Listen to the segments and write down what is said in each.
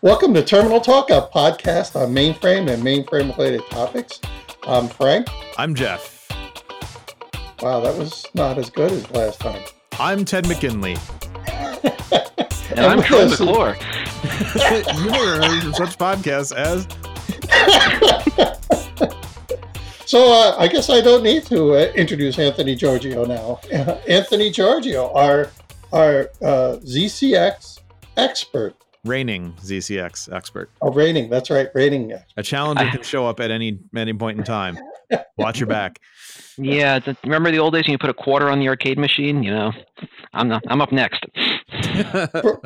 Welcome to Terminal Talk, a podcast on mainframe and mainframe related topics. I'm Frank. I'm Jeff. Wow, that was not as good as last time. I'm Ted McKinley. and I'm Troy McClure. you never heard such podcasts as. so uh, I guess I don't need to uh, introduce Anthony Giorgio now. Uh, Anthony Giorgio, our our uh, ZCX expert. Reigning ZCX expert. Oh, reigning. That's right, reigning. A challenger can show up at any any point in time. Watch your back. Yeah, remember the old days when you put a quarter on the arcade machine? You know, I'm not, I'm up next. for,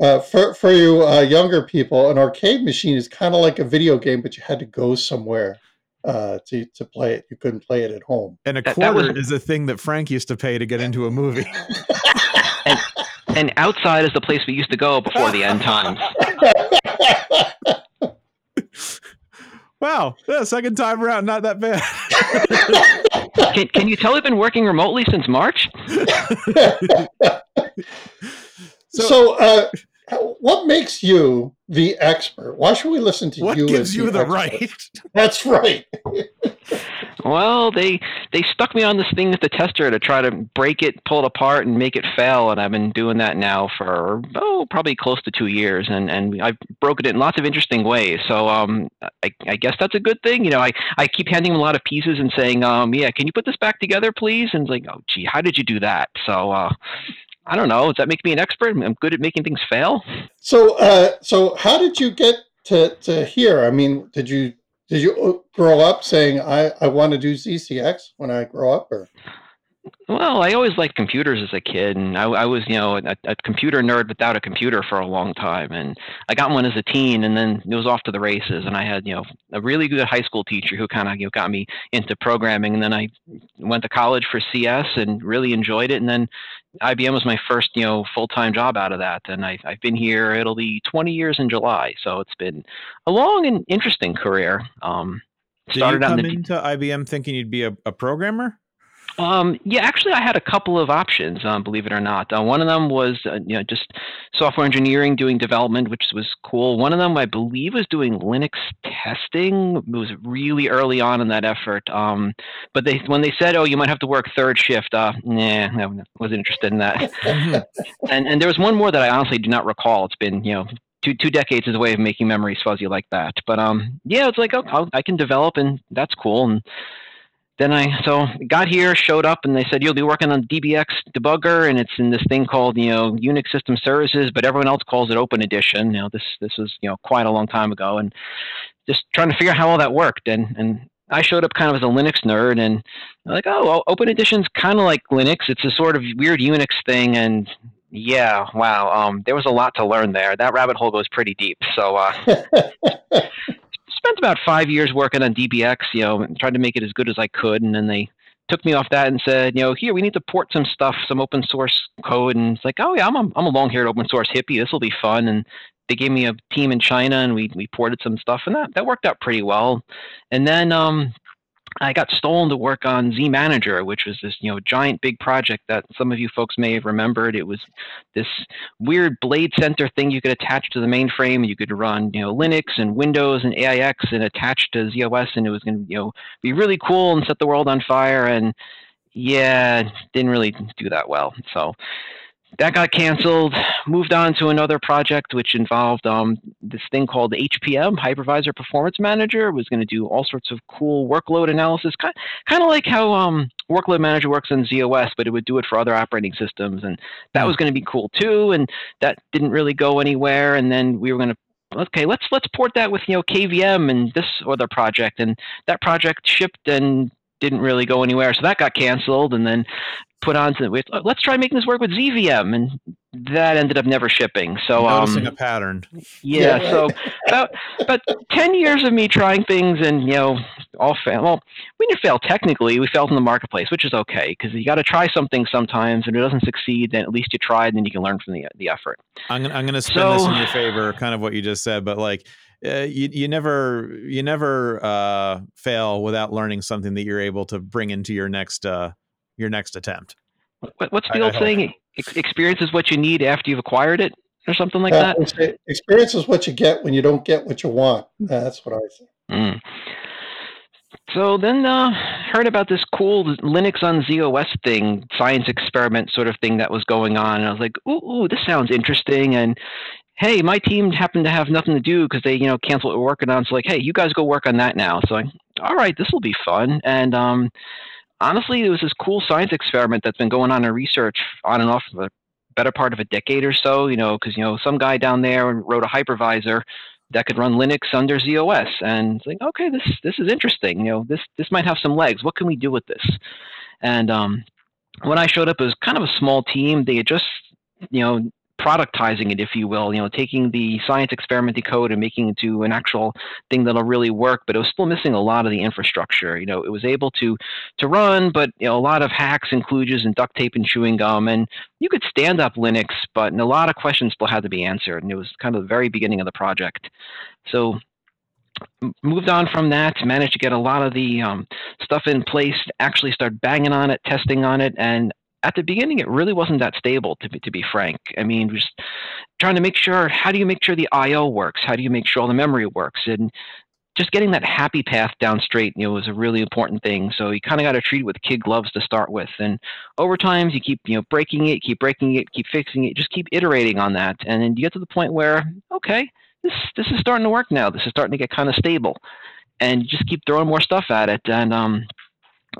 uh, for for you uh, younger people, an arcade machine is kind of like a video game, but you had to go somewhere uh, to to play it. You couldn't play it at home. And a quarter was... is a thing that Frank used to pay to get into a movie. and, and outside is the place we used to go before the end times. Wow, yeah, second time around, not that bad. can, can you tell we've been working remotely since March? so, so uh, what makes you the expert? Why should we listen to what you? What gives you the, the right? That's right. Well, they they stuck me on this thing with the tester to try to break it, pull it apart, and make it fail, and I've been doing that now for oh probably close to two years, and and I've broken it in lots of interesting ways. So um, I, I guess that's a good thing. You know, I I keep handing them a lot of pieces and saying um yeah, can you put this back together, please? And it's like oh gee, how did you do that? So uh, I don't know. Does that make me an expert? I'm good at making things fail. So, uh, so how did you get to to here? I mean, did you did you grow up saying I I want to do ZCX when I grow up, or? Well, I always liked computers as a kid, and I, I was, you know, a, a, computer nerd without a computer for a long time. And I got one as a teen, and then it was off to the races. And I had, you know, a really good high school teacher who kind of, you know, got me into programming. And then I went to college for CS and really enjoyed it. And then IBM was my first, you know, full time job out of that. And I, I've been here; it'll be 20 years in July. So it's been a long and interesting career. Um, Did you come the, into IBM thinking you'd be a, a programmer? Um, yeah, actually, I had a couple of options. Um, believe it or not, uh, one of them was uh, you know just software engineering, doing development, which was cool. One of them, I believe, was doing Linux testing. It was really early on in that effort. Um, but they when they said, "Oh, you might have to work third shift," uh, nah, I wasn't interested in that. and and there was one more that I honestly do not recall. It's been you know two two decades is a way of making memories fuzzy like that. But um, yeah, it's like oh, I can develop, and that's cool. And then I so got here, showed up, and they said you'll be working on DBX debugger, and it's in this thing called you know Unix System Services, but everyone else calls it Open Edition. You know this this was you know quite a long time ago, and just trying to figure out how all that worked. And and I showed up kind of as a Linux nerd, and like oh well, Open Edition's kind of like Linux. It's a sort of weird Unix thing, and yeah, wow, um, there was a lot to learn there. That rabbit hole goes pretty deep. So. Uh, spent about five years working on DBX, you know, tried to make it as good as I could, and then they took me off that and said, you know, here we need to port some stuff, some open source code, and it's like, oh yeah, I'm a, I'm a long haired open source hippie. This will be fun, and they gave me a team in China, and we we ported some stuff, and that that worked out pretty well. And then um, I got stolen to work on Z Manager, which was this you know giant big project that some of you folks may have remembered. It was this weird blade center thing you could attach to the mainframe. You could run you know Linux and Windows and AIX and attach to ZOS, and it was going to you know be really cool and set the world on fire. And yeah, didn't really do that well. So that got canceled. Moved on to another project, which involved um, this thing called HPM, Hypervisor Performance Manager. It was going to do all sorts of cool workload analysis, kind, kind of like how um, Workload Manager works in ZOS, but it would do it for other operating systems, and that was going to be cool too. And that didn't really go anywhere. And then we were going to okay, let's let's port that with you know KVM and this other project, and that project shipped and didn't really go anywhere. So that got canceled, and then put on to let's try making this work with ZVM, and that ended up never shipping. So noticing um, a pattern. Yeah. so about about ten years of me trying things, and you know, all fail. Well, we didn't fail technically. We failed in the marketplace, which is okay because you got to try something sometimes, and if it doesn't succeed. Then at least you tried, and then you can learn from the the effort. I'm gonna, I'm gonna spin so, this in your favor, kind of what you just said, but like. Uh, you you never you never uh, fail without learning something that you're able to bring into your next uh, your next attempt. What's the old saying? experience is what you need after you've acquired it. or something like that. Experience is what you get when you don't get what you want. That's what I say. Mm. So then uh, heard about this cool Linux on ZOS thing, science experiment sort of thing that was going on, and I was like, ooh, ooh this sounds interesting. And hey, my team happened to have nothing to do because they, you know, canceled what we're working on. So like, hey, you guys go work on that now. So like, all right, this will be fun. And um, honestly, it was this cool science experiment that's been going on in research on and off for the better part of a decade or so. You know, because you know some guy down there wrote a hypervisor that could run Linux under ZOS, and it's like, okay, this this is interesting. You know, this this might have some legs. What can we do with this? And um, when I showed up, it was kind of a small team. They had just you know productizing it, if you will, you know, taking the science experiment code and making it to an actual thing that'll really work, but it was still missing a lot of the infrastructure. You know, it was able to to run, but you know, a lot of hacks and kludges and duct tape and chewing gum. And you could stand up Linux, but a lot of questions still had to be answered. And it was kind of the very beginning of the project. So moved on from that managed to get a lot of the um, stuff in place actually start banging on it testing on it and at the beginning, it really wasn't that stable, to be, to be frank. I mean, just trying to make sure how do you make sure the I/O works? How do you make sure all the memory works? And just getting that happy path down straight, you know, was a really important thing. So you kind of got to treat it with kid gloves to start with, and over time you keep, you know, breaking it, keep breaking it, keep fixing it, just keep iterating on that, and then you get to the point where, okay, this this is starting to work now. This is starting to get kind of stable, and you just keep throwing more stuff at it, and um,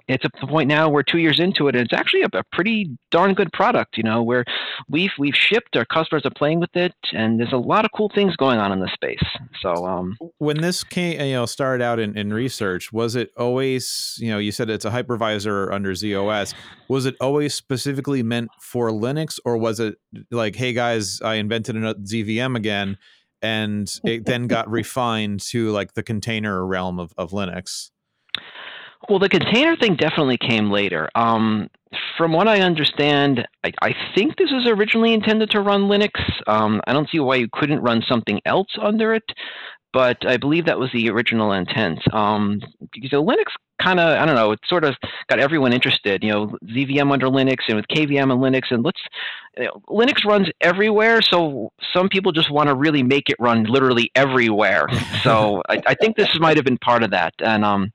it's at the point now we're two years into it and it's actually a, a, pretty darn good product you know where we've we've shipped our customers are playing with it and there's a lot of cool things going on in this space. So um, when this came you know started out in, in research was it always you know you said it's a hypervisor under zos was it always specifically meant for linux or was it like hey guys i invented a zvm again and it then got refined to like the container realm of, of linux well, the container thing definitely came later. Um, from what I understand, I, I, think this was originally intended to run Linux. Um, I don't see why you couldn't run something else under it, but I believe that was the original intent. Um, so Linux kind of, I don't know, it sort of got everyone interested. You know, ZVM under Linux and with KVM and Linux, and let's you know, Linux runs everywhere, so some people just want to really make it run literally everywhere. So I, I, think this might have been part of that, and um,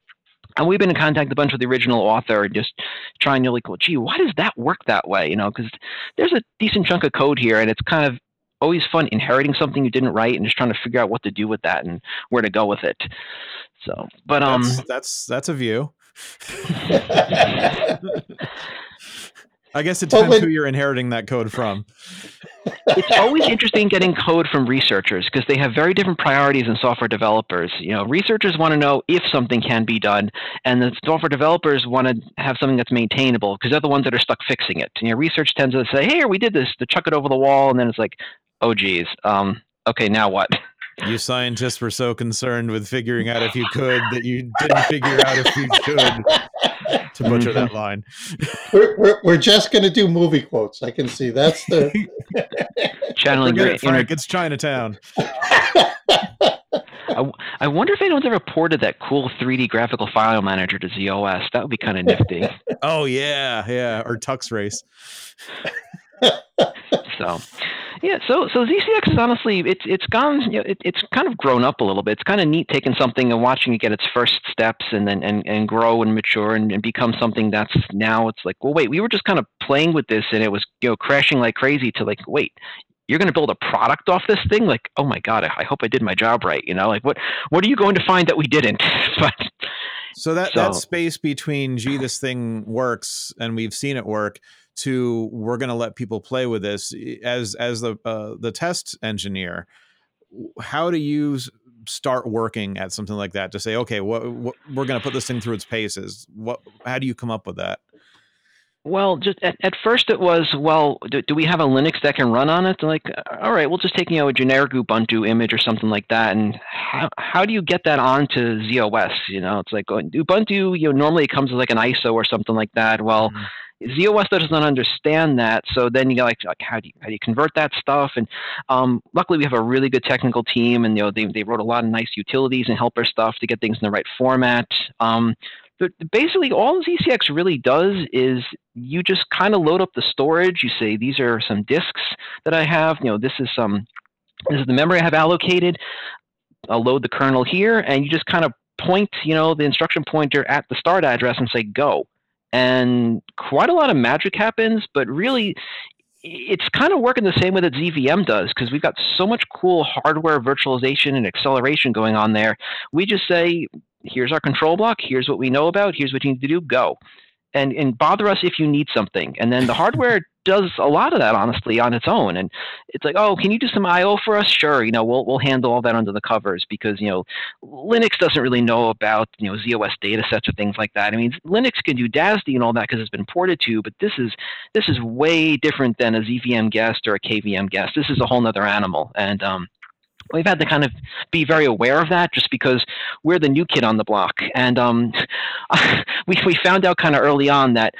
and we've been in contact with a bunch with the original author and just trying to like, well, gee, why does that work that way? You know, because there's a decent chunk of code here, and it's kind of always fun inheriting something you didn't write and just trying to figure out what to do with that and where to go with it. So, but um, that's that's, that's a view. I guess it depends who you're inheriting that code from. it's always interesting getting code from researchers because they have very different priorities than software developers. You know, researchers want to know if something can be done, and the software developers want to have something that's maintainable because they're the ones that are stuck fixing it. And your research tends to say, "Hey, we did this," to chuck it over the wall, and then it's like, "Oh, geez, um, okay, now what?" You scientists were so concerned with figuring out if you could that you didn't figure out if you could to butcher that mm-hmm. line. We're, we're, we're just going to do movie quotes. I can see that's the channeling your Frank. It's Chinatown. I, I wonder if anyone's ever ported that cool 3D graphical file manager to ZOS. That would be kind of nifty. oh yeah, yeah, or Tux Race. So, yeah, so so ZCX is honestly it's it's gone you know, it, it's kind of grown up a little bit. It's kind of neat taking something and watching it get its first steps and then and, and grow and mature and, and become something that's now it's like well wait we were just kind of playing with this and it was you know crashing like crazy to like wait you're going to build a product off this thing? Like oh my god I hope I did my job right you know? Like what what are you going to find that we didn't? But so that so, that space between gee this thing works and we've seen it work to we're going to let people play with this as as the uh, the test engineer how do you start working at something like that to say okay what, what we're going to put this thing through its paces what how do you come up with that well, just at, at first it was, well, do, do we have a Linux that can run on it? Like, all right, we'll just take you know a generic Ubuntu image or something like that, and how how do you get that onto ZOS? You know, it's like Ubuntu. You know, normally it comes as like an ISO or something like that. Well, mm-hmm. ZOS does not understand that, so then you go like, like how do you how do you convert that stuff? And um, luckily, we have a really good technical team, and you know they they wrote a lot of nice utilities and helper stuff to get things in the right format. Um, but basically, all ZCX really does is you just kind of load up the storage. You say these are some disks that I have. You know, this is some this is the memory I have allocated. I'll load the kernel here, and you just kind of point, you know, the instruction pointer at the start address and say go. And quite a lot of magic happens, but really it's kind of working the same way that ZVM does because we've got so much cool hardware virtualization and acceleration going on there. We just say, here's our control block, here's what we know about, here's what you need to do, go. And, and bother us if you need something. And then the hardware does a lot of that honestly on its own. And it's like oh can you do some io for us? Sure you know we'll, we'll handle all that under the covers because you know linux doesn't really know about you know zos data sets or things like that. I mean linux can do dasd and all that because it's been ported to but this is this is way different than a zvm guest or a kvm guest. This is a whole nother animal. And um, we've had to kind of be very aware of that just because we're the new kid on the block. And um, we, we found out kind of early on that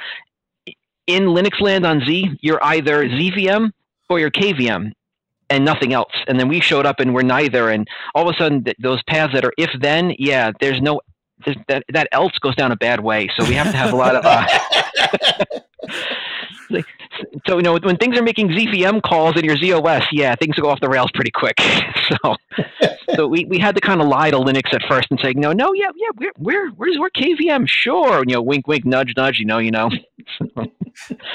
in Linux land on Z, you're either ZVM or you're KVM and nothing else. And then we showed up and we're neither. And all of a sudden, those paths that are if then, yeah, there's no that that else goes down a bad way. So we have to have a lot of. Uh, so you know when things are making ZVM calls in your ZOS, yeah, things go off the rails pretty quick. so so we, we had to kind of lie to Linux at first and say, no, no, yeah, yeah, we're we're where's we're KVM, sure, you know, wink, wink, nudge, nudge, you know, you know.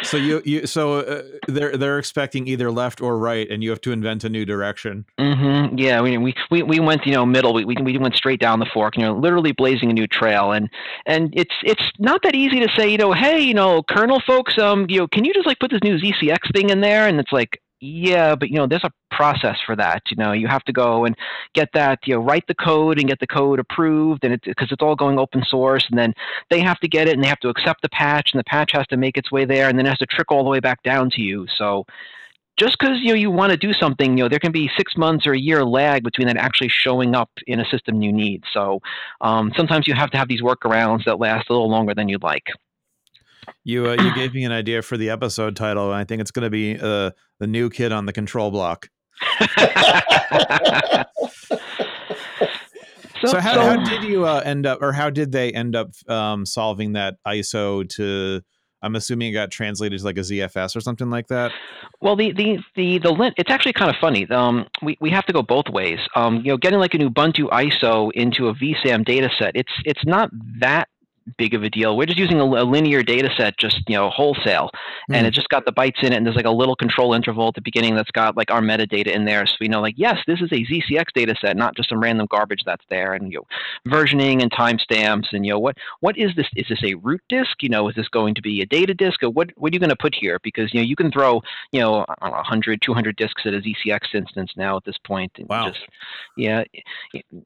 So you you so uh, they're they're expecting either left or right, and you have to invent a new direction. Mm-hmm. Yeah, we, we we we went you know middle. We, we we went straight down the fork, you know, literally blazing a new trail, and and it's it's not that easy to say, you know, hey, you know, kernel folks, um, you know, can you just like put this new ZCX thing in there? And it's like, yeah, but you know, there's a process for that. You know, you have to go and get that, you know, write the code and get the code approved, and because it's, it's all going open source, and then they have to get it and they have to accept the patch, and the patch has to make its way there, and then it has to trickle all the way back down to you. So, just because you know you want to do something, you know, there can be six months or a year lag between that actually showing up in a system you need. So, um, sometimes you have to have these workarounds that last a little longer than you'd like. You uh, you gave me an idea for the episode title, and I think it's going to be uh, the new kid on the control block. so, so, how, so, how did you uh, end up, or how did they end up um, solving that ISO to? I'm assuming it got translated to like a ZFS or something like that. Well, the the the the lint, it's actually kind of funny. Um, we we have to go both ways. Um, you know, getting like an Ubuntu ISO into a vSAM data set, it's it's not that big of a deal. We're just using a, a linear data set, just you know, wholesale, mm. and it just got the bytes in it, and there's like a little control interval at the beginning that's got like our metadata in there, so we know like yes, this is a ZCX data set, not just some random garbage that's there, and you know, versioning and timestamps, and you know, what what is this? Is this a root disk? You know, is this going to be a data disk? Or what what are you going to put here? Because you know, you can throw you know, I don't know, 100, 200 disks at a ZCX instance now at this point, and wow. just yeah,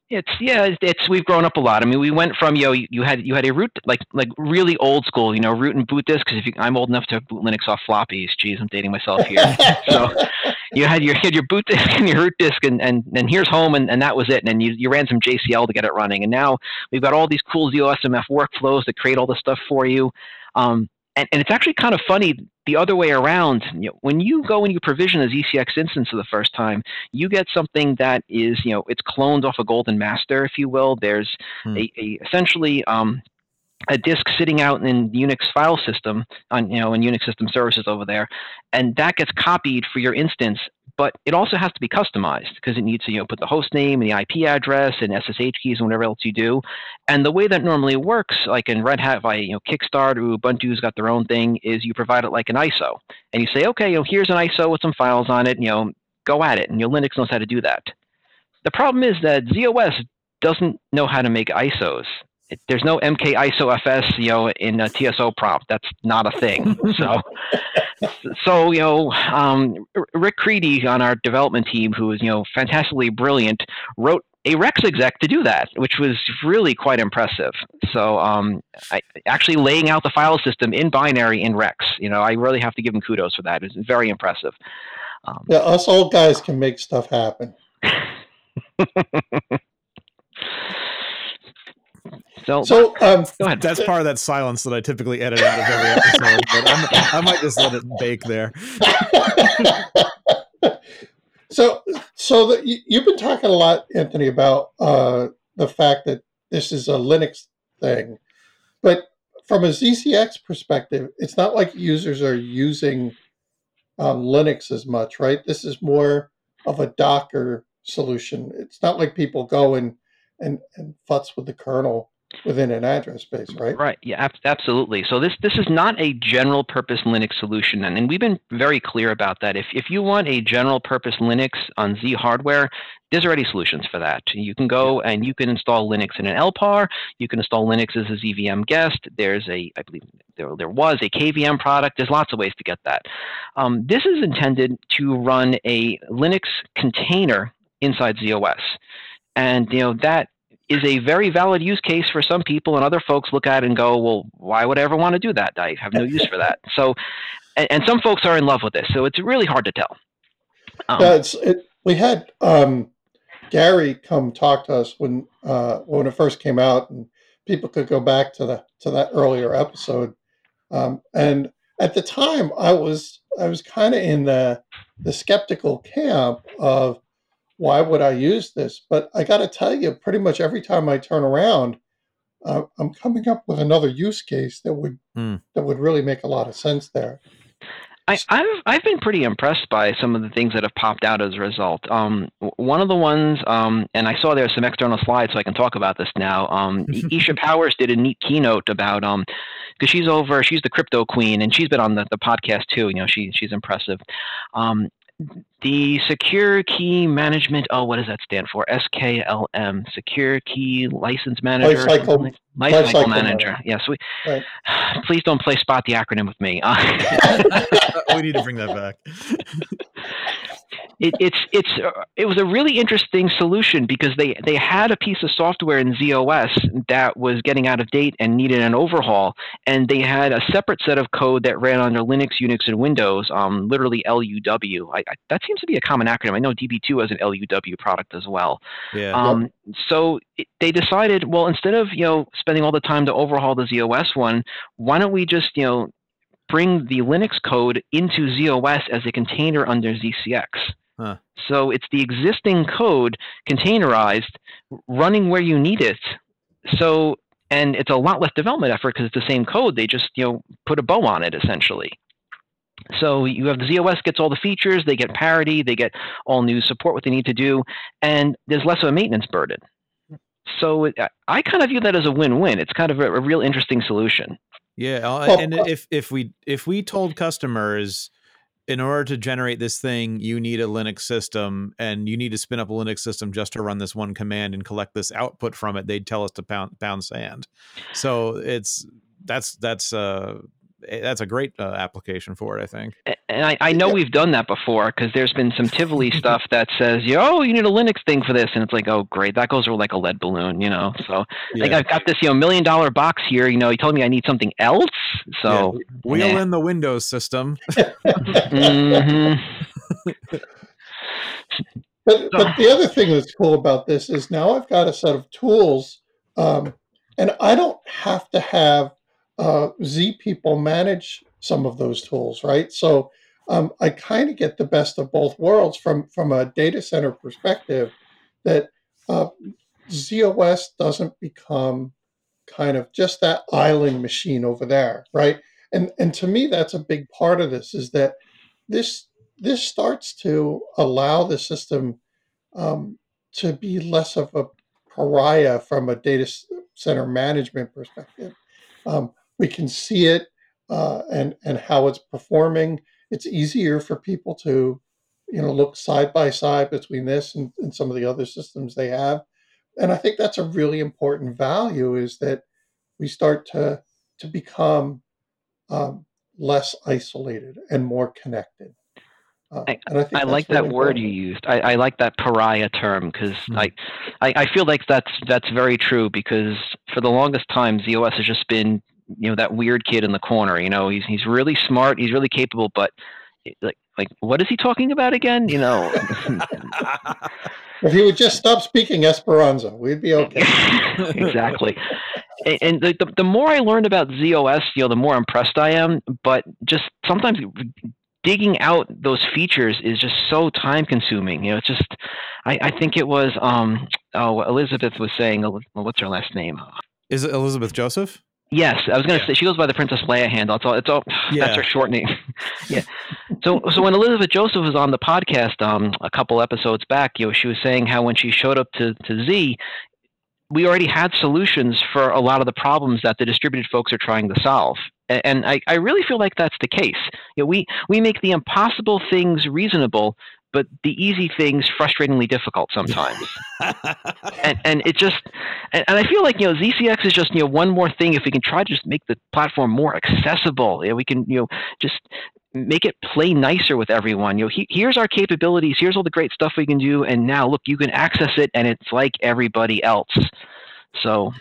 it's yeah, it's, it's we've grown up a lot. I mean, we went from you know, you had you had a root like like really old school, you know, root and boot disk. Because if you, I'm old enough to boot Linux off floppies, geez, I'm dating myself here. so you had your you had your boot disk and your root disk, and and, and here's home, and, and that was it. And then you, you ran some JCL to get it running, and now we've got all these cool ZOSMF workflows that create all this stuff for you. Um, and, and it's actually kind of funny the other way around. You know, when you go and you provision a ZCX instance for the first time, you get something that is, you know, it's cloned off a golden master, if you will. There's hmm. a, a, essentially um, a disk sitting out in Unix file system on you know in Unix system services over there, and that gets copied for your instance. But it also has to be customized because it needs to you know put the host name and the IP address and SSH keys and whatever else you do. And the way that normally works, like in Red Hat, by you know Kickstart or Ubuntu's got their own thing, is you provide it like an ISO, and you say, okay, you know here's an ISO with some files on it, you know go at it, and your Linux knows how to do that. The problem is that ZOS doesn't know how to make ISOs there's no MK ISO FS, you know, in a TSO prompt. That's not a thing. so, so you know, um, Rick Creedy on our development team, who is you know fantastically brilliant, wrote a REXX exec to do that, which was really quite impressive. So, um, I, actually laying out the file system in binary in REXX, you know, I really have to give him kudos for that. It's very impressive. Um, yeah, us old guys can make stuff happen. So, so um, go ahead. That's part of that silence that I typically edit out of every episode. but I'm, i might just let it bake there. so, so the, you've been talking a lot, Anthony, about uh, the fact that this is a Linux thing. but from a ZCX perspective, it's not like users are using um, Linux as much, right? This is more of a Docker solution. It's not like people go and and and futz with the kernel within an address space, right? Right. Yeah, absolutely. So this this is not a general purpose Linux solution, and, and we've been very clear about that. If if you want a general purpose Linux on Z hardware, there's already solutions for that. You can go and you can install Linux in an LPAR. You can install Linux as a ZVM guest. There's a, I believe there, there was a KVM product. There's lots of ways to get that. Um, this is intended to run a Linux container inside ZOS. And you know that is a very valid use case for some people, and other folks look at it and go, "Well, why would I ever want to do that? I have no use for that." So, and, and some folks are in love with this, so it's really hard to tell. Um, yeah, it's, it, we had um, Gary come talk to us when uh, when it first came out, and people could go back to the to that earlier episode. Um, and at the time, I was I was kind of in the the skeptical camp of why would I use this? But I got to tell you, pretty much every time I turn around, uh, I'm coming up with another use case that would mm. that would really make a lot of sense there. I, have I've been pretty impressed by some of the things that have popped out as a result. Um, one of the ones, um, and I saw there some external slides, so I can talk about this now. Um, Eysha Powers did a neat keynote about because um, she's over, she's the crypto queen, and she's been on the, the podcast too. You know, she she's impressive. Um, the secure key management oh what does that stand for? Sklm secure key license manager lifecycle, lifecycle manager. Yes we right. please don't play spot the acronym with me. We need to bring that back it, it's it's uh, it was a really interesting solution because they they had a piece of software in ZOS that was getting out of date and needed an overhaul, and they had a separate set of code that ran under Linux, Unix, and Windows. Um, literally LUW. I, I, that seems to be a common acronym. I know DB2 has an LUW product as well. Yeah. Um, so it, they decided, well, instead of you know spending all the time to overhaul the ZOS one, why don't we just you know bring the Linux code into ZOS as a container under ZCX. Huh. So it's the existing code containerized, running where you need it. So and it's a lot less development effort because it's the same code. They just you know put a bow on it essentially. So you have the ZOS gets all the features, they get parity, they get all new support what they need to do, and there's less of a maintenance burden. So it, I kind of view that as a win-win. It's kind of a, a real interesting solution. Yeah, well, and uh if if we if we told customers in order to generate this thing, you need a Linux system and you need to spin up a Linux system just to run this one command and collect this output from it. They'd tell us to pound pound sand. So it's that's that's uh that's a great uh, application for it, I think. And I, I know we've done that before because there's been some Tivoli stuff that says, "Oh, you need a Linux thing for this," and it's like, "Oh, great, that goes over like a lead balloon," you know. So yeah. like I've got this, you know, million dollar box here. You know, he told me I need something else. So yeah. wheel yeah. in the Windows system. mm-hmm. but but the other thing that's cool about this is now I've got a set of tools, um, and I don't have to have uh, Z people manage some of those tools, right? So um, I kind of get the best of both worlds from from a data center perspective. That uh, ZOS doesn't become kind of just that island machine over there, right? And and to me, that's a big part of this is that this this starts to allow the system um, to be less of a pariah from a data center management perspective. Um, we can see it uh, and and how it's performing. It's easier for people to, you know, look side by side between this and, and some of the other systems they have. And I think that's a really important value is that we start to to become um, less isolated and more connected. Uh, I, I, I, like that word you used. I, I, like that pariah term because mm-hmm. I, I feel like that's that's very true because for the longest time ZOS has just been you know that weird kid in the corner. You know, he's he's really smart, he's really capable, but like like what is he talking about again? You know. if he would just stop speaking Esperanto, we'd be okay. exactly. And, and the, the, the more I learned about ZOS, you know, the more impressed I am. But just sometimes digging out those features is just so time consuming. You know, it's just I, I think it was um oh Elizabeth was saying what's her last name? Is it Elizabeth Joseph? Yes, I was going to yeah. say she goes by the Princess Leia handle. It's all. It's all. Yeah. That's her short name. yeah. So, so when Elizabeth Joseph was on the podcast um, a couple episodes back, you know, she was saying how when she showed up to to Z, we already had solutions for a lot of the problems that the distributed folks are trying to solve. And I, I really feel like that's the case. You know, we, we make the impossible things reasonable, but the easy things frustratingly difficult sometimes. and, and it just, and, and, I feel like, you know, ZCX is just, you know, one more thing. If we can try to just make the platform more accessible, you know, we can, you know, just make it play nicer with everyone. You know, he, here's our capabilities. Here's all the great stuff we can do. And now look, you can access it and it's like everybody else. So,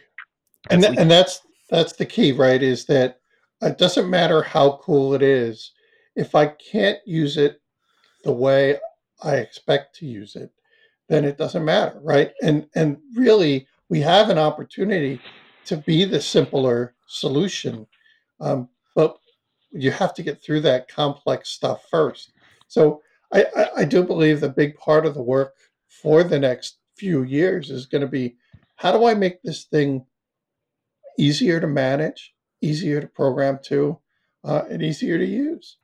and, th- and that's, that's the key, right? Is that it doesn't matter how cool it is. If I can't use it the way I expect to use it, then it doesn't matter, right? And and really, we have an opportunity to be the simpler solution, um, but you have to get through that complex stuff first. So I, I, I do believe the big part of the work for the next few years is going to be how do I make this thing easier to manage, easier to program to, uh, and easier to use.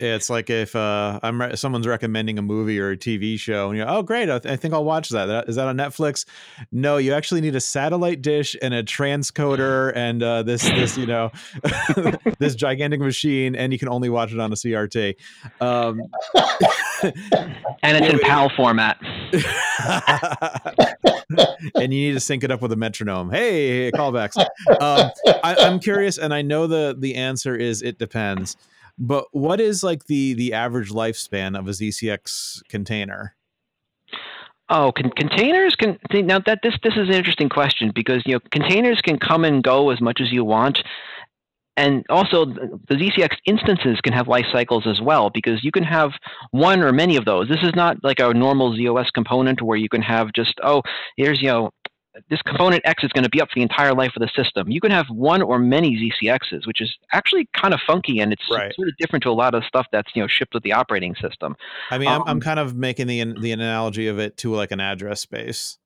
It's like if uh, I'm re- someone's recommending a movie or a TV show, and you're, oh great, I, th- I, think I'll watch that. Is that on Netflix? No, you actually need a satellite dish and a transcoder and uh, this this you know this gigantic machine, and you can only watch it on a CRT. Um, and it's in PAL format. and you need to sync it up with a metronome. Hey, callbacks. Um, I, I'm curious, and I know the the answer is it depends. But what is like the the average lifespan of a ZCX container? Oh, con- containers can now that this this is an interesting question because you know containers can come and go as much as you want, and also the ZCX instances can have life cycles as well because you can have one or many of those. This is not like a normal ZOS component where you can have just oh here's you know this component X is going to be up for the entire life of the system. You can have one or many ZCXs, which is actually kind of funky and it's right. sort of different to a lot of stuff that's you know shipped with the operating system. I mean, um, I'm, I'm um, kind of making the the analogy of it to like an address space.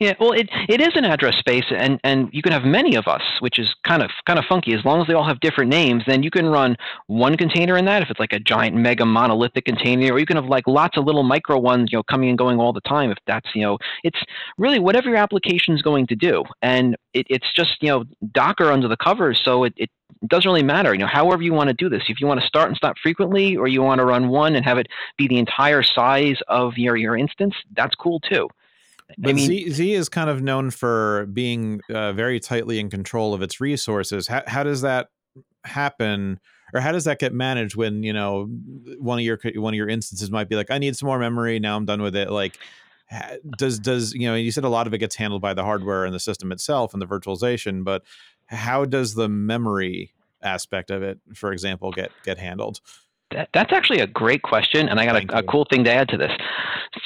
Yeah, well, it, it is an address space, and, and you can have many of us, which is kind of kind of funky. As long as they all have different names, then you can run one container in that if it's like a giant mega monolithic container, or you can have like lots of little micro ones, you know, coming and going all the time. If that's you know, it's really whatever your application is going to do, and it, it's just you know Docker under the covers, so it, it doesn't really matter. You know, however you want to do this. If you want to start and stop frequently, or you want to run one and have it be the entire size of your your instance, that's cool too. But I mean, Z, Z is kind of known for being uh, very tightly in control of its resources. How, how does that happen? Or how does that get managed when you know one of your one of your instances might be like, I need some more memory. Now I'm done with it. Like, does does you know? You said a lot of it gets handled by the hardware and the system itself and the virtualization, but how does the memory aspect of it, for example, get get handled? That, that's actually a great question, and I got a, a, cool thing to add to this.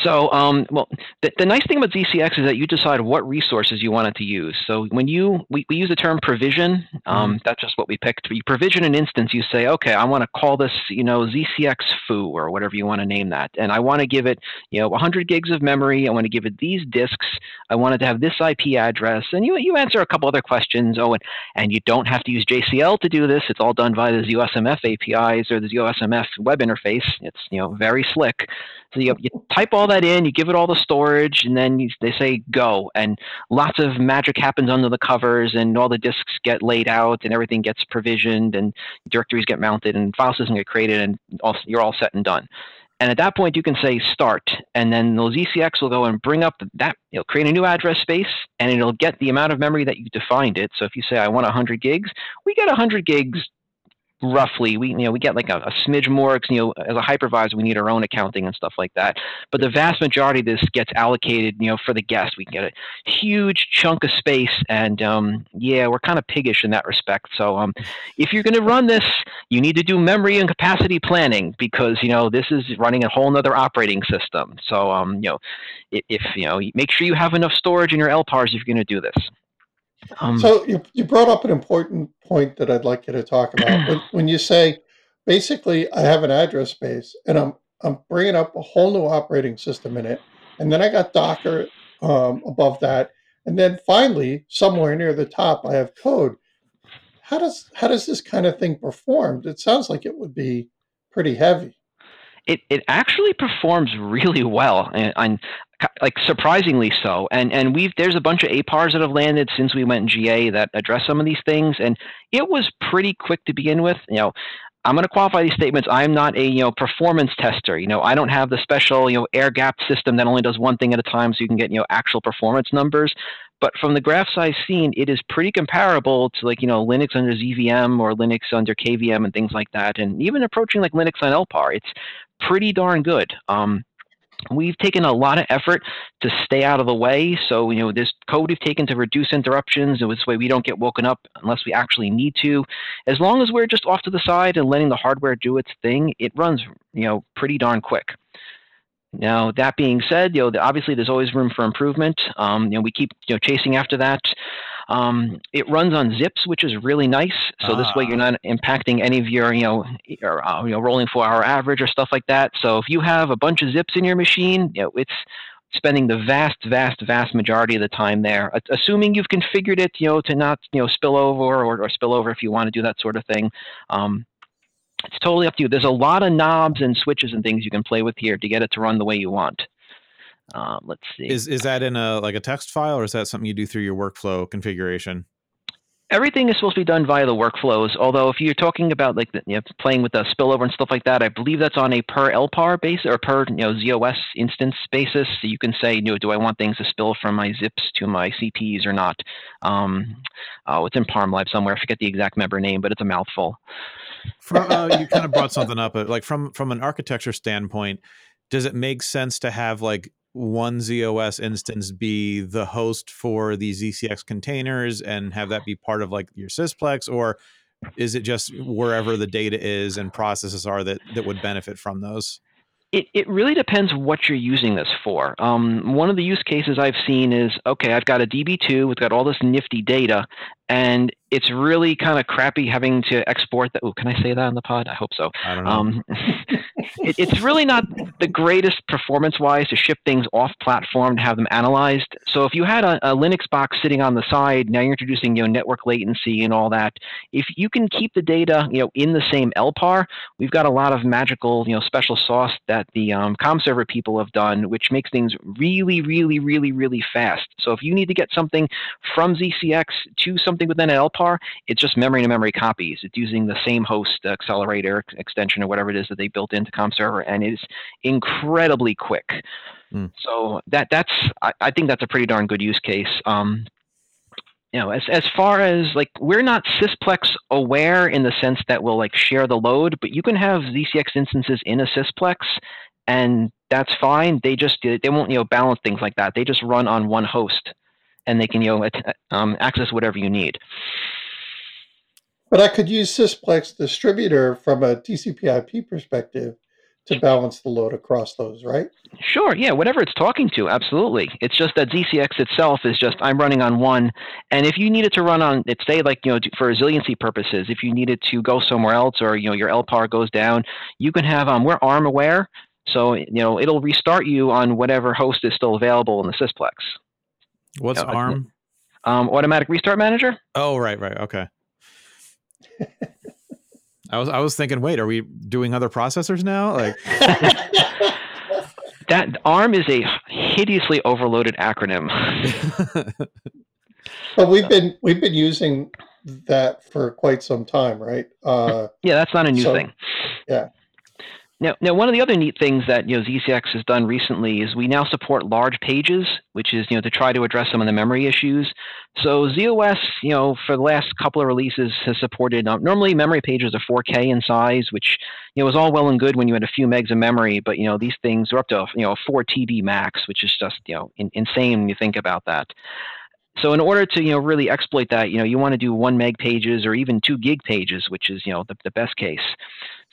So, um, well, the, the, nice thing about ZCX is that you decide what resources you want it to use. So, when you we, we use the term provision, um, mm that's just what we picked. You provision an instance. You say, okay, I want to call this, you know, ZCX foo or whatever you want to name that, and I want to give it, you know, 100 gigs of memory. I want to give it these disks. I want it to have this IP address, and you you answer a couple other questions. Oh, and and you don't have to use JCL to do this. It's all done via the ZOSMF APIs or the Web interface. It's you know very slick. So you, you type all that in, you give it all the storage, and then you, they say go, and lots of magic happens under the covers, and all the disks get laid out, and everything gets provisioned, and directories get mounted, and file systems get created, and all, you're all set and done. And at that point, you can say start, and then those ZCX will go and bring up that, know, create a new address space, and it'll get the amount of memory that you defined it. So if you say I want 100 gigs, we get 100 gigs roughly we you know we get like a, a smidge more you know as a hypervisor we need our own accounting and stuff like that. But the vast majority of this gets allocated you know for the guest. We get a huge chunk of space and um, yeah we're kind of piggish in that respect. So um, if you're going to run this you need to do memory and capacity planning because you know this is running a whole nother operating system. So um, you know if, if you know make sure you have enough storage in your LPARs if you're going to do this um, so you, you brought up an important point that I'd like you to talk about. when, when you say, basically, I have an address space and I'm I'm bringing up a whole new operating system in it, and then I got Docker um, above that, and then finally, somewhere near the top, I have code. how does how does this kind of thing perform? It sounds like it would be pretty heavy. It it actually performs really well, and, and like surprisingly so. And and we've there's a bunch of APARs that have landed since we went in GA that address some of these things, and it was pretty quick to begin with. You know, I'm going to qualify these statements. I'm not a you know performance tester. You know, I don't have the special you know air gap system that only does one thing at a time, so you can get you know actual performance numbers. But from the graphs I've seen, it is pretty comparable to like you know Linux under ZVM or Linux under KVM and things like that, and even approaching like Linux on LPAR. It's pretty darn good. Um, We've taken a lot of effort to stay out of the way. So, you know, this code we've taken to reduce interruptions, and this way we don't get woken up unless we actually need to. As long as we're just off to the side and letting the hardware do its thing, it runs, you know, pretty darn quick. Now, that being said, you know, obviously there's always room for improvement. Um, you know, we keep, you know, chasing after that. Um, it runs on zIIPs, which is really nice. So ah. this way you're ah. not impacting any of your, you know, your, uh, you know, rolling four hour average or stuff like that. So if you have a bunch of zIIPs in your machine, you know, it's spending the vast, vast, vast majority of the time there, assuming you've configured it, you know, to not, you know, spill over or, or spill over if you want to do that sort of thing. Um, it's totally up to you. There's a lot of knobs and switches and things you can play with here to get it to run the way you want. Um, let's see. Is is that in a like a text file, or is that something you do through your workflow configuration? Everything is supposed to be done via the workflows. Although, if you're talking about like you know, playing with the spillover and stuff like that, I believe that's on a per LPAR basis or per you know ZOS instance basis. So you can say, you know, do I want things to spill from my zIIPs to my CPs or not? Um, oh, it's in Parmlib somewhere. I forget the exact member name, but it's a mouthful. From, uh, you kind of brought something up, like from from an architecture standpoint, does it make sense to have like one ZOS instance be the host for these ZCX containers and have that be part of like your Sysplex, or is it just wherever the data is and processes are that that would benefit from those? It, it really depends what you're using this for. Um, one of the use cases I've seen is okay, I've got a DB2, it's got all this nifty data, and it's really kind of crappy having to export that. Oh, can I say that on the pod? I hope so. I don't know. Um, it, it's really not the greatest performance wise to ship things off platform to have them analyzed. So if you had a, a, Linux box sitting on the side, now you're introducing you know network latency and all that. If you can keep the data you know in the same LPAR, we've got a lot of magical you know special sauce that the um, Comm Server people have done, which makes things really, really, really, really fast. So if you need to get something from ZCX to something within an LPAR, it's just memory to memory copies. It's using the same host accelerator extension or whatever it is that they built into Comm Server, and it is incredibly quick. Mm. So that that's I, I, think that's a pretty darn good use case. Um, you know, as as far as like we're not Sysplex aware in the sense that we'll like share the load, but you can have ZCX instances in a Sysplex, and that's fine. They just they won't you know balance things like that. They just run on one host and they can you know um, access whatever you need. But I could use Sysplex distributor from a TCP/IP perspective to balance the load across those, right? Sure. Yeah. Whatever it's talking to, absolutely. It's just that ZCX itself is just I'm running on one, and if you needed to run on, it say like you know for resiliency purposes, if you needed to go somewhere else or you know your LPAR goes down, you can have um we're ARM aware, so you know it'll restart you on whatever host is still available in the Sysplex. What's you know, ARM? Um, automatic restart manager. Oh, right, right, okay. I was I was thinking, wait, are we doing other processors now? Like that ARM is a hideously overloaded acronym. but we've been we've been using that for quite some time, right? Uh, yeah, that's not a new so, thing. Yeah. Now, now, one of the other neat things that you know ZCX has done recently is we now support large pages, which is you know to try to address some of the memory issues. So ZOS, you know, for the last couple of releases has supported. Uh, normally, memory pages are 4K in size, which you know was all well and good when you had a few megs of memory, but you know these things are up to you know 4 TB max, which is just you know in, insane when you think about that. So in order to you know really exploit that, you know you want to do one meg pages or even two gig pages, which is you know the, the best case.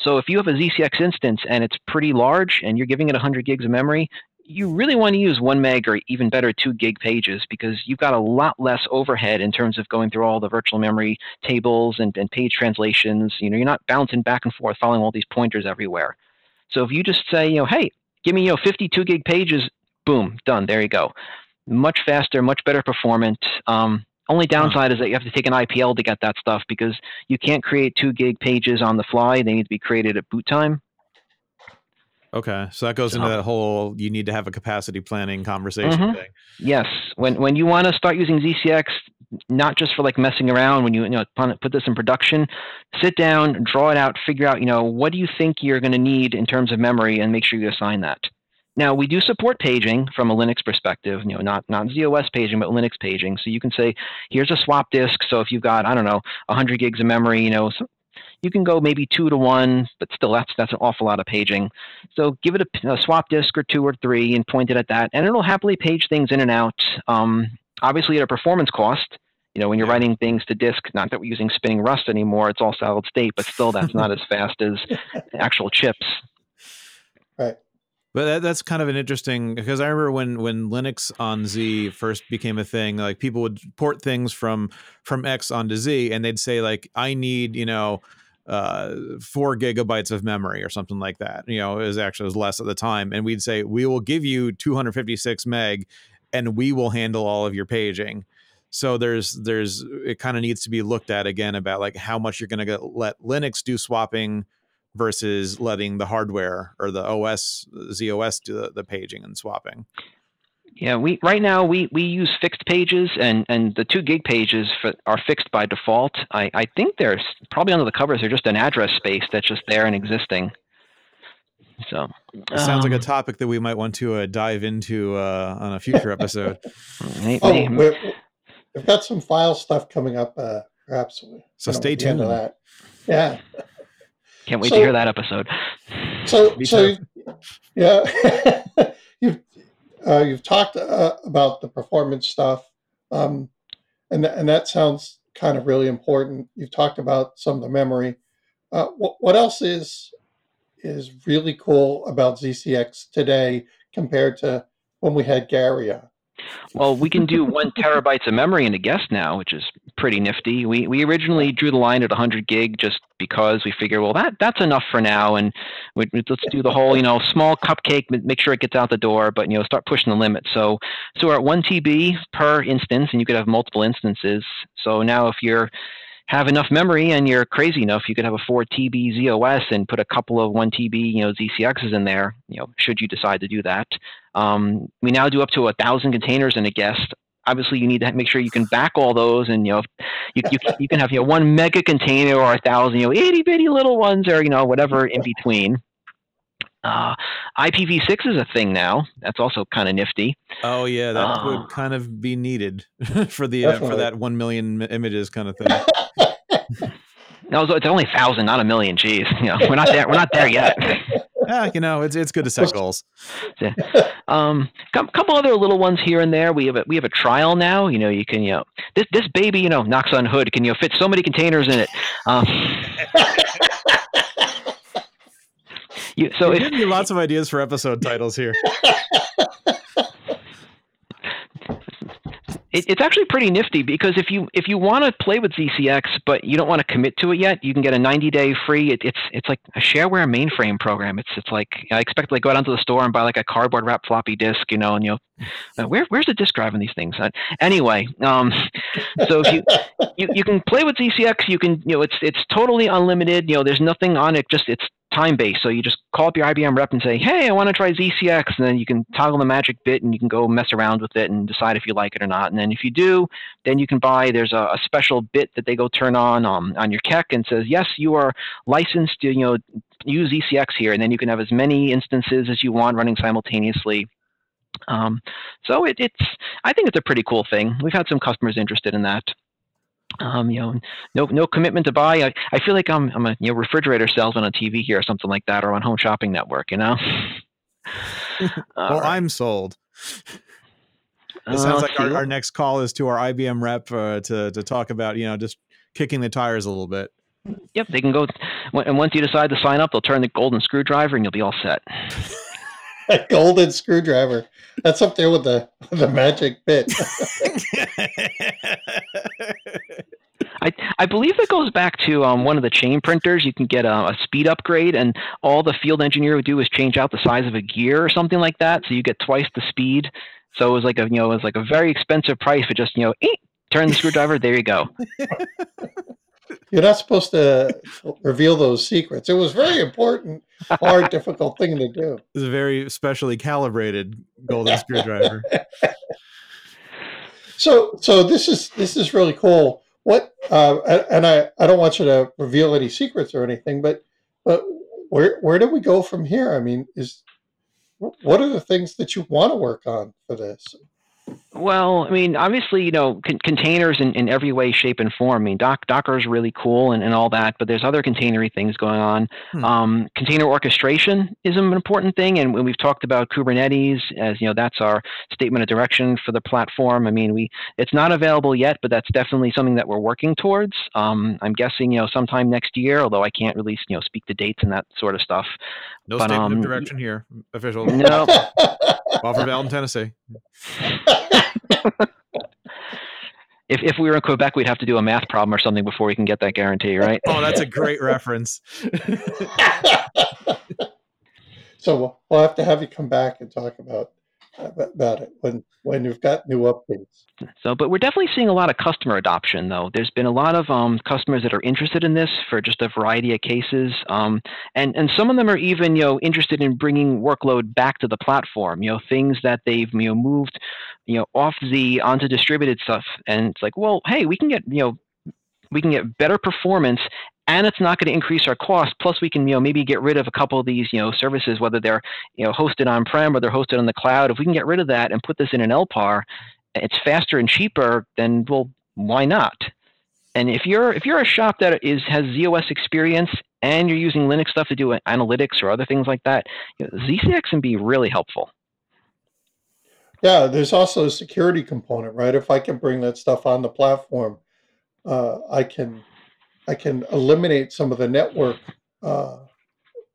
So if you have a ZCX instance and it's pretty large and you're giving it 100 gigs of memory, you really want to use one meg or even better two gig pages because you've got a lot less overhead in terms of going through all the virtual memory tables and, and page translations. You know, you're not bouncing back and forth following all these pointers everywhere. So if you just say, you know, hey, give me you know 52 gig pages, boom, done. There you go. Much faster, much better performant. Um, Only downside is that you have to take an IPL to get that stuff because you can't create two gig pages on the fly. They need to be created at boot time. Okay, so that goes into that whole you need to have a capacity planning conversation Mhm. thing. Yes, when when you want to start using ZCX, not just for like messing around, when you you know put put this in production, sit down, draw it out, figure out you know what do you think you're going to need in terms of memory, and make sure you assign that. Now we do support paging from a Linux perspective, you know, not not ZOS paging, but Linux paging. So you can say, here's a swap disk. So if you've got I don't know 100 gigs of memory, you know, so you can go maybe two to one, but still that's that's an awful lot of paging. So give it a, a swap disk or two or three and point it at that, and it'll happily page things in and out. Um, obviously at a performance cost. You know, when you're writing things to disk, not that we're using spinning Rust anymore, it's all solid state, but still that's not as fast as actual chips. But that, that's kind of an interesting because I remember when when Linux on Z first became a thing, like people would port things from from X onto Z, and they'd say like, "I need you know uh four gigabytes of memory or something like that." You know, it was actually it was less at the time, and we'd say, "We will give you 256 meg, and we will handle all of your paging." So there's there's it kind of needs to be looked at again about like how much you're going to let Linux do swapping versus letting the hardware or the OS ZOS do the, the paging and swapping. Yeah, we right now we, we use fixed pages, and, and the two gig pages for, are fixed by default. I, I think they're probably under the covers. They're just an address space that's just there and existing. So It sounds like a um, topic that we might want to uh, dive into uh, on a future episode. may- Oh, we're, we've got some file stuff coming up. Uh, perhaps. So you know, stay at the tuned. that. Yeah. Can't wait so- to hear that episode. So, so yeah, you've uh, you've talked uh, about the performance stuff, um, and th- and that sounds kind of really important. You've talked about some of the memory. Uh, what what else is is really cool about ZCX today compared to when we had Gary on? Well, we can do one terabytes of memory in a guest now, which is pretty nifty. We we originally drew the line at 100 gig just because we figure, well, that that's enough for now, and we, let's do the whole, you know, small cupcake, make sure it gets out the door, but you know, start pushing the limit. So so we're at one TB per instance, and you could have multiple instances. So now, if you're have enough memory and you're crazy enough, you could have a 4 TB ZOS and put a couple of 1 TB, you know, ZCXs in there, you know, should you decide to do that. Um, we now do up to a thousand containers in a guest. Obviously, you need to make sure you can back all those, and you know, you, you, you can have you know one mega container or a thousand, you know, itty bitty little ones, or you know, whatever in between. Uh, IPv6 is a thing now. That's also kind of nifty. Oh yeah, that Ah. would kind of be needed for the uh, for that one million images kind of thing. No, it's only a thousand, not a million. Jeez, you know, we're not there. We're not there yet. yeah, you know, it's it's good to set goals. Um, a couple other little ones here and there. We have a we have a trial now. You know, you can you know this this baby you know knocks on hood can you know, fit so many containers in it. Um, you, so You're if giving me lots of ideas for episode titles here. It, it's actually pretty nifty because if you if you want to play with ZCX but you don't want to commit to it yet, you can get a 90 day free. It, it's it's like a shareware mainframe program. It's it's like I expect like go down to the store and buy like a cardboard wrap floppy disk, you know, and you know, uh, where where's the disk drive in these things? Uh, anyway, um, so if you, you you can play with ZCX, you can you know it's it's totally unlimited. You know, there's nothing on it. Just it's time based. So you just call up your IBM rep and say, "Hey, I want to try ZCX," and then you can toggle the magic bit and you can go mess around with it and decide if you like it or not. And then if you do, then you can buy. There's a, a special bit that they go turn on um, on your CEC and says, "Yes, you are licensed to you know use ZCX here," and then you can have as many instances as you want running simultaneously. Um, so it, it's I think it's a pretty cool thing. We've had some customers interested in that. Um, you know, no no commitment to buy. I, I feel like I'm I'm a you know refrigerator salesman on TV here or something like that, or on Home Shopping Network. You know. Well, right. I'm sold. It sounds like our, our next call is to our IBM rep uh, to to talk about you know just kicking the tires a little bit. Yep, they can go. And once you decide to sign up, they'll turn the golden screwdriver, and you'll be all set. A golden screwdriver. That's up there with the the magic bit. I, I believe it goes back to um, one of the chain printers. You can get a, a speed upgrade, and all the field engineer would do is change out the size of a gear or something like that, so you get twice the speed. So it was like a you know it was like a very expensive price for just you know eh, turn the screwdriver. There you go. You're not supposed to reveal those secrets. It was very important, hard, difficult thing to do. It's a very specially calibrated golden screwdriver. So, so this is this is really cool. What uh, and I I don't want you to reveal any secrets or anything, but but where where do we go from here? I mean, is what are the things that you want to work on for this? Well, I mean, obviously, you know, con- containers in, in every way, shape, and form. I mean, Doc, Docker is really cool and, and all that, but there's other containery things going on. Hmm. Um, container orchestration is an important thing, and when we've talked about Kubernetes, as you know, that's our statement of direction for the platform. I mean, we it's not available yet, but that's definitely something that we're working towards. Um, I'm guessing, you know, sometime next year, although I can't really, you know, speak to dates and that sort of stuff. No but, statement um, of direction here, official. No. Offer Val in Tennessee. if, if we were in Quebec, we'd have to do a math problem or something before we can get that guarantee, right? Oh, that's a great reference. so we'll, we'll have to have you come back and talk about about it when when you've got new updates. So, but we're definitely seeing a lot of customer adoption, though. There's been a lot of um, customers that are interested in this for just a variety of cases, um, and and some of them are even you know interested in bringing workload back to the platform. You know, things that they've you know moved you know off the onto distributed stuff, and it's like, well, hey, we can get you know we can get better performance and it's not going to increase our cost. Plus, we can you know maybe get rid of a couple of these you know services, whether they're you know hosted on prem or they're hosted on the cloud. If we can get rid of that and put this in an LPAR, it's faster and cheaper. Then well, why not? And if you're if you're a shop that is has ZOS experience and you're using Linux stuff to do analytics or other things like that, you know, ZCX can be really helpful. Yeah, there's also a security component, right? If I can bring that stuff on the platform, uh, I can I can eliminate some of the network uh,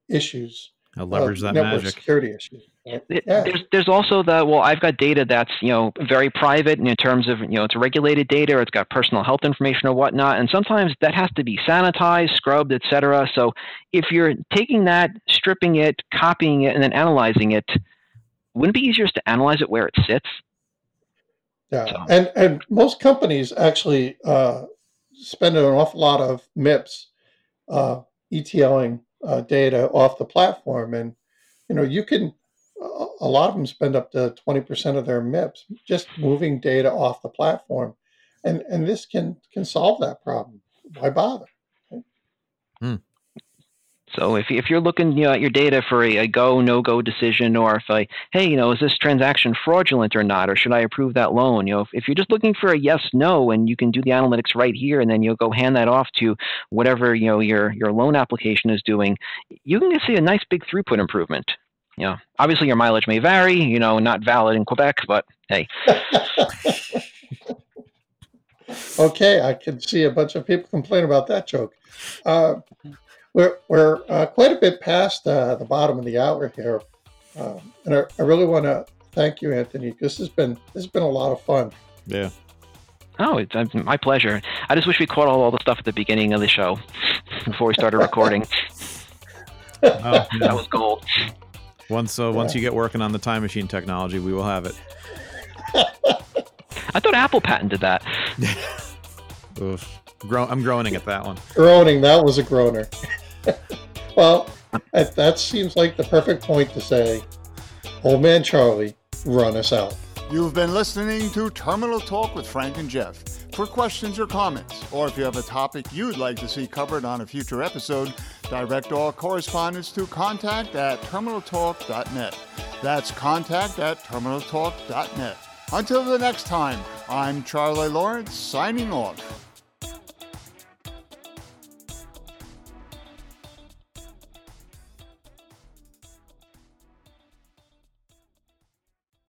issues. I'll leverage uh, that network magic. security issues. Yeah. There's there's also the well I've got data that's you know very private in terms of you know it's regulated data or it's got personal health information or whatnot and sometimes that has to be sanitized scrubbed etc so if you're taking that stripping it copying it and then analyzing it wouldn't it be easier just to analyze it where it sits yeah so. and and most companies actually uh, spending an awful lot of MIPS uh, ETLing uh, data off the platform, and you know you can a lot of them spend up to twenty percent of their MIPS just moving data off the platform, and and this can can solve that problem. Why bother? Hmm. So if, if you're looking you know, at your data for a, a go, no go decision, or if I, hey, you know, is this transaction fraudulent or not, or should I approve that loan? You know, if, if you're just looking for a yes, no, and you can do the analytics right here, and then you'll go hand that off to whatever, you know, your, your loan application is doing, you can see a nice big throughput improvement. You know, obviously your mileage may vary, you know, not valid in Quebec, but hey. okay, I can see a bunch of people complain about that joke. Uh, we're, we're uh, quite a bit past uh, the bottom of the hour here, um, and I, I really want to thank you, Anthony. This has been this has been a lot of fun. Yeah. Oh, it's uh, my pleasure. I just wish we caught all, all the stuff at the beginning of the show before we started recording. oh, yeah. That was gold. Once, uh, once you get working on the time machine technology, we will have it. I thought Apple patented that. Oof. Gro- I'm groaning at that one. Groaning. That was a groaner. well, that, seems like the perfect point to say, Old Man Charlie, run us out. You've been listening to Terminal Talk with Frank and Jeff. For questions or comments, or if you have a topic you'd like to see covered on a future episode, direct all correspondence to contact at terminaltalk.net. That's contact at terminaltalk.net. Until the next time, I'm Charlie Lawrence signing off.